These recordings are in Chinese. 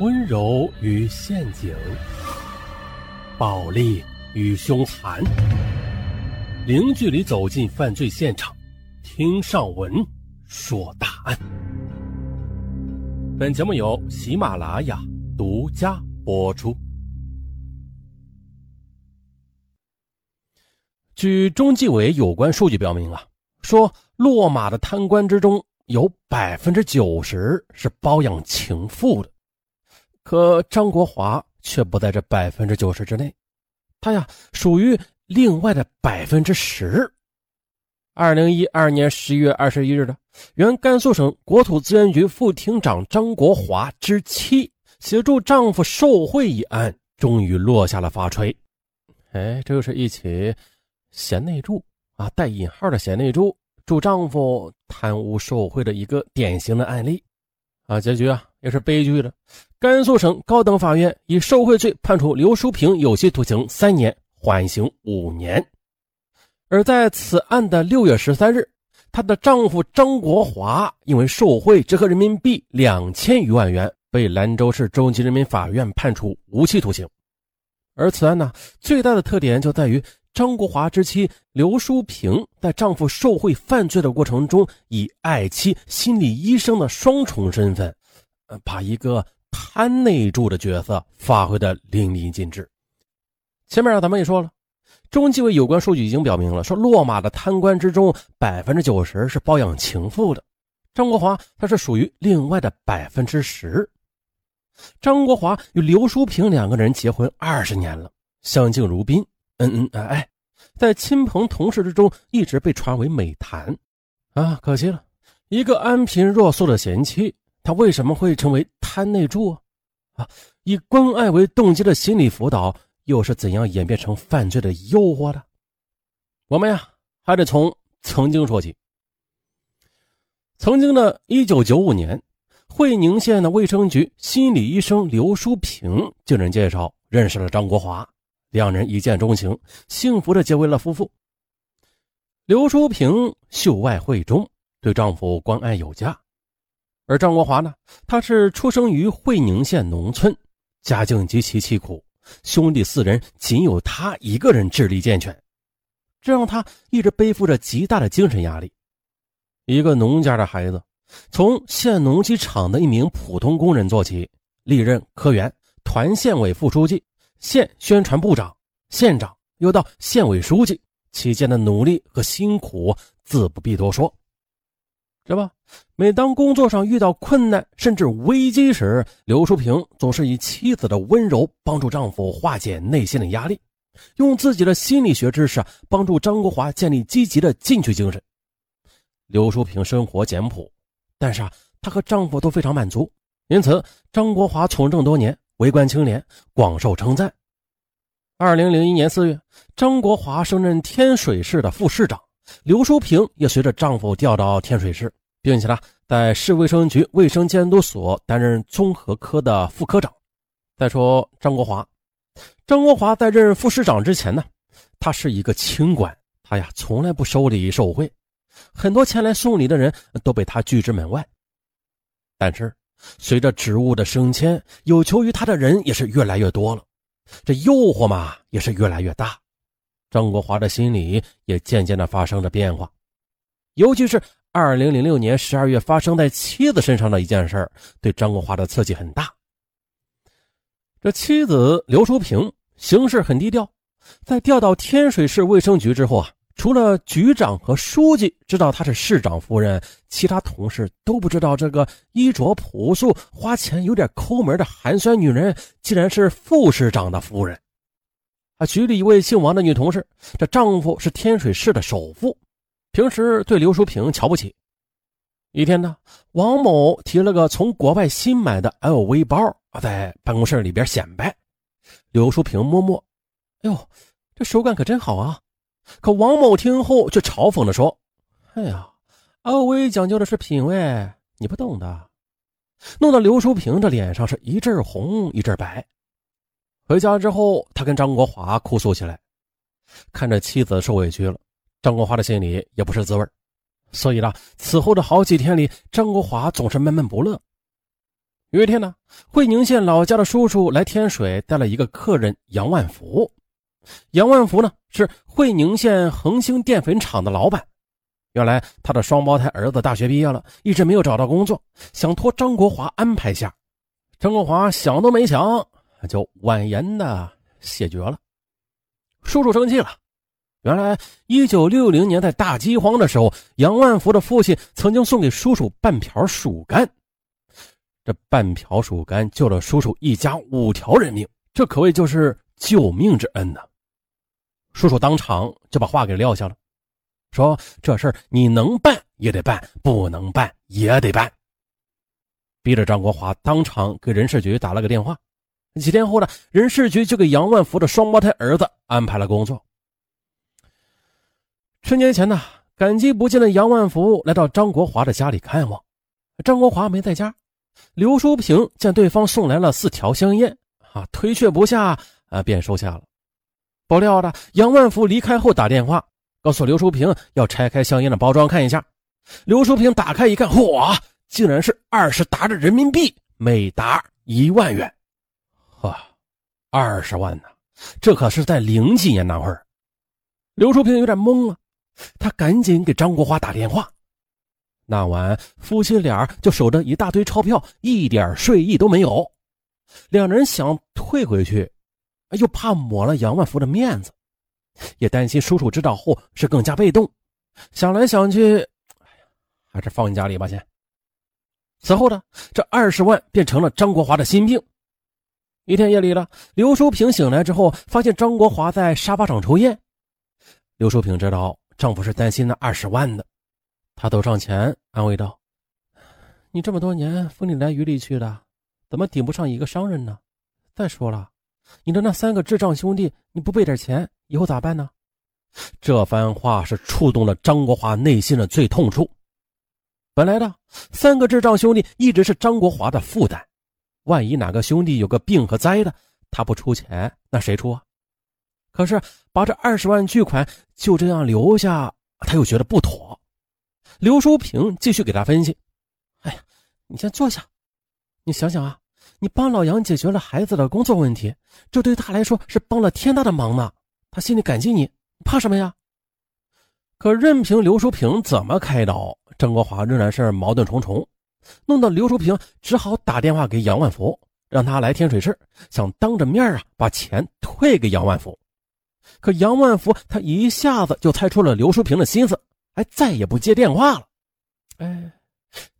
温柔与陷阱，暴力与凶残，零距离走进犯罪现场，听上文说大案。本节目由喜马拉雅独家播出。据中纪委有关数据表明啊，说落马的贪官之中有百分之九十是包养情妇的。可张国华却不在这百分之九十之内，他呀属于另外的百分之十。二零一二年十一月二十一日的，原甘肃省国土资源局副厅长张国华之妻协助丈夫受贿一案终于落下了法锤。哎，这又是一起贤内助啊，带引号的贤内助助丈夫贪污受贿的一个典型的案例啊，结局啊。也是悲剧的。甘肃省高等法院以受贿罪判处刘淑萍有期徒刑三年，缓刑五年。而在此案的六月十三日，她的丈夫张国华因为受贿折合人民币两千余万元，被兰州市中级人民法院判处无期徒刑。而此案呢，最大的特点就在于张国华之妻刘淑萍在丈夫受贿犯罪的过程中，以爱妻、心理医生的双重身份。把一个贪内助的角色发挥的淋漓尽致。前面啊，咱们也说了，中纪委有关数据已经表明了，说落马的贪官之中，百分之九十是包养情妇的。张国华他是属于另外的百分之十。张国华与刘淑萍两个人结婚二十年了，相敬如宾，恩恩爱爱，在亲朋同事之中一直被传为美谈。啊，可惜了，一个安贫若素的贤妻。他为什么会成为贪内助啊？以关爱为动机的心理辅导又是怎样演变成犯罪的诱惑的？我们呀，还得从曾经说起。曾经的一九九五年，会宁县的卫生局心理医生刘淑萍经人介绍认识了张国华，两人一见钟情，幸福的结为了夫妇。刘淑萍秀外慧中，对丈夫关爱有加。而张国华呢？他是出生于会宁县农村，家境极其凄苦，兄弟四人仅有他一个人智力健全，这让他一直背负着极大的精神压力。一个农家的孩子，从县农机厂的一名普通工人做起，历任科员、团县委副书记、县宣传部长、县长，又到县委书记，期间的努力和辛苦自不必多说。是吧？每当工作上遇到困难甚至危机时，刘淑萍总是以妻子的温柔帮助丈夫化解内心的压力，用自己的心理学知识帮助张国华建立积极的进取精神。刘淑萍生活简朴，但是啊，她和丈夫都非常满足，因此张国华从政多年，为官清廉，广受称赞。二零零一年四月，张国华升任天水市的副市长。刘淑萍也随着丈夫调到天水市，并且呢，在市卫生局卫生监督所担任综合科的副科长。再说张国华，张国华在任副市长之前呢，他是一个清官，他呀从来不收礼受贿，很多前来送礼的人都被他拒之门外。但是随着职务的升迁，有求于他的人也是越来越多了，这诱惑嘛也是越来越大。张国华的心里也渐渐的发生着变化，尤其是二零零六年十二月发生在妻子身上的一件事对张国华的刺激很大。这妻子刘淑萍行事很低调，在调到天水市卫生局之后啊，除了局长和书记知道她是市长夫人，其他同事都不知道这个衣着朴素、花钱有点抠门的寒酸女人，竟然是副市长的夫人。局里一位姓王的女同事，这丈夫是天水市的首富，平时对刘淑萍瞧不起。一天呢，王某提了个从国外新买的 LV 包在办公室里边显摆。刘淑萍摸摸，哎呦，这手感可真好啊！可王某听后却嘲讽地说：“哎呀，LV 讲究的是品味，你不懂的。”弄得刘淑萍这脸上是一阵红一阵白。回家之后，他跟张国华哭诉起来，看着妻子受委屈了，张国华的心里也不是滋味所以呢，此后的好几天里，张国华总是闷闷不乐。有一天呢，会宁县老家的叔叔来天水带了一个客人杨万福。杨万福呢是会宁县恒兴淀粉厂的老板。原来他的双胞胎儿子大学毕业了，一直没有找到工作，想托张国华安排下。张国华想都没想，就婉言的谢绝了。叔叔生气了。原来，一九六零年在大饥荒的时候，杨万福的父亲曾经送给叔叔半瓢薯干。这半瓢薯干救了叔叔一家五条人命，这可谓就是救命之恩呐！叔叔当场就把话给撂下了，说：“这事儿你能办也得办，不能办也得办。”逼着张国华当场给人事局打了个电话。几天后呢，人事局就给杨万福的双胞胎儿子安排了工作。春节前呢，感激不尽的杨万福来到张国华的家里看望。张国华没在家，刘淑平见对方送来了四条香烟，啊，推却不下，啊，便收下了。不料的，杨万福离开后打电话告诉刘淑平要拆开香烟的包装看一下。刘淑平打开一看，嚯，竟然是二十沓的人民币，每沓一万元。呵，二十万呢，这可是在零几年那会儿。刘淑平有点懵了。他赶紧给张国华打电话。那晚，夫妻俩就守着一大堆钞票，一点睡意都没有。两人想退回去，又怕抹了杨万福的面子，也担心叔叔知道后是更加被动。想来想去，哎呀，还是放家里吧，先。此后呢，这二十万变成了张国华的心病。一天夜里了，刘淑平醒来之后，发现张国华在沙发上抽烟。刘淑平知道。丈夫是担心那二十万的，他走上前安慰道：“你这么多年风里来雨里去的，怎么顶不上一个商人呢？再说了，你的那三个智障兄弟，你不备点钱，以后咋办呢？”这番话是触动了张国华内心的最痛处。本来呢，三个智障兄弟一直是张国华的负担，万一哪个兄弟有个病和灾的，他不出钱，那谁出啊？可是把这二十万巨款就这样留下，他又觉得不妥。刘淑平继续给他分析：“哎呀，你先坐下，你想想啊，你帮老杨解决了孩子的工作问题，这对他来说是帮了天大的忙呢。他心里感激你，怕什么呀？”可任凭刘淑平怎么开导，张国华仍然是矛盾重重，弄得刘淑平只好打电话给杨万福，让他来天水市，想当着面啊把钱退给杨万福。可杨万福他一下子就猜出了刘淑平的心思，哎，再也不接电话了。哎，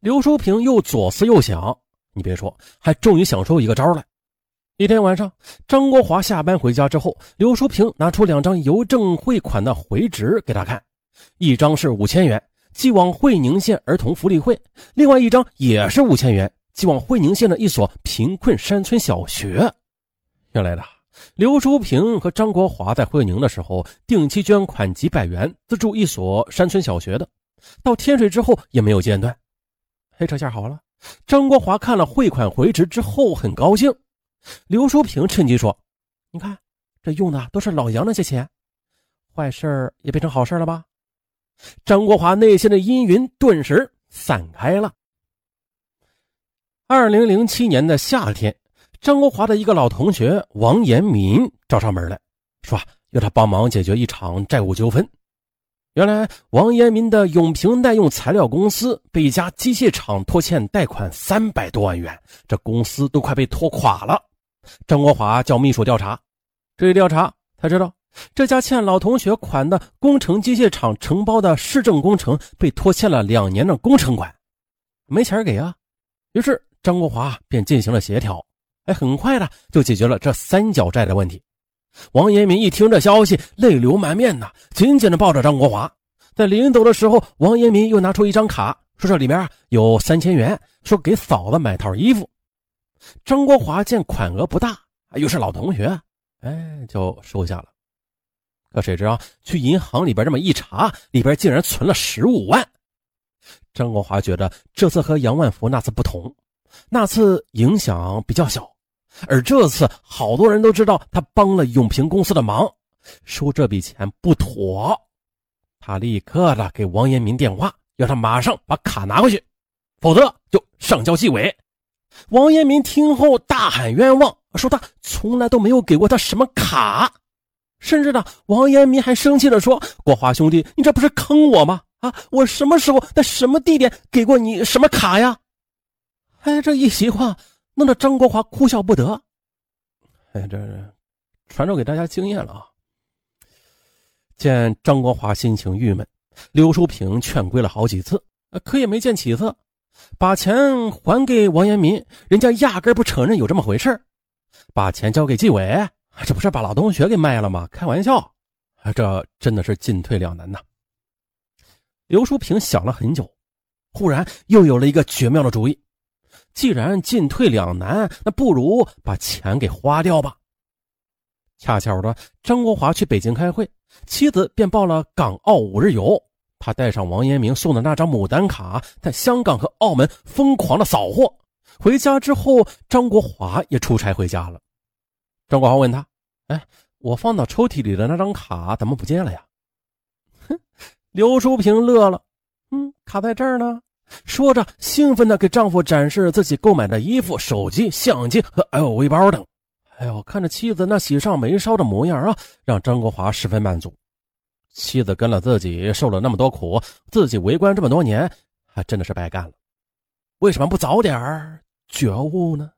刘淑平又左思右想，你别说，还终于想出一个招来。一天晚上，张国华下班回家之后，刘淑平拿出两张邮政汇款的回执给他看，一张是五千元，寄往会宁县儿童福利会；另外一张也是五千元，寄往会宁县的一所贫困山村小学。原来的。刘淑平和张国华在会宁的时候，定期捐款几百元资助一所山村小学的，到天水之后也没有间断。嘿，这下好了，张国华看了汇款回执之后很高兴。刘淑平趁机说：“你看，这用的都是老杨那些钱，坏事也变成好事了吧？”张国华内心的阴云顿时散开了。二零零七年的夏天。张国华的一个老同学王延民找上门来说，要他帮忙解决一场债务纠纷。原来，王延民的永平耐用材料公司被一家机械厂拖欠贷款三百多万元，这公司都快被拖垮了。张国华叫秘书调查，这一调查才知道，这家欠老同学款的工程机械厂承包的市政工程被拖欠了两年的工程款，没钱给啊。于是张国华便进行了协调。哎，很快的就解决了这三角债的问题。王延民一听这消息，泪流满面呐，紧紧的抱着张国华。在临走的时候，王延民又拿出一张卡，说这里面有三千元，说给嫂子买套衣服。张国华见款额不大，又是老同学，哎，就收下了。可谁知道去银行里边这么一查，里边竟然存了十五万。张国华觉得这次和杨万福那次不同。那次影响比较小，而这次好多人都知道他帮了永平公司的忙，收这笔钱不妥。他立刻的给王延民电话，要他马上把卡拿回去，否则就上交纪委。王延民听后大喊冤枉，说他从来都没有给过他什么卡，甚至呢，王延民还生气的说：“国华兄弟，你这不是坑我吗？啊，我什么时候在什么地点给过你什么卡呀？”哎，这一席话弄得张国华哭笑不得。哎，这是传授给大家经验了啊！见张国华心情郁闷，刘淑平劝归了好几次，可也没见起色。把钱还给王延民，人家压根不承认有这么回事把钱交给纪委，这不是把老同学给卖了吗？开玩笑，啊这真的是进退两难呐。刘淑平想了很久，忽然又有了一个绝妙的主意。既然进退两难，那不如把钱给花掉吧。恰巧的，张国华去北京开会，妻子便报了港澳五日游。他带上王延明送的那张牡丹卡，在香港和澳门疯狂的扫货。回家之后，张国华也出差回家了。张国华问他：“哎，我放到抽屉里的那张卡怎么不见了呀？”哼，刘淑平乐了：“嗯，卡在这儿呢。”说着，兴奋地给丈夫展示自己购买的衣服、手机、相机和 LV 包等。哎呦，看着妻子那喜上眉梢的模样啊，让张国华十分满足。妻子跟了自己，受了那么多苦，自己为官这么多年，还真的是白干了。为什么不早点觉悟呢？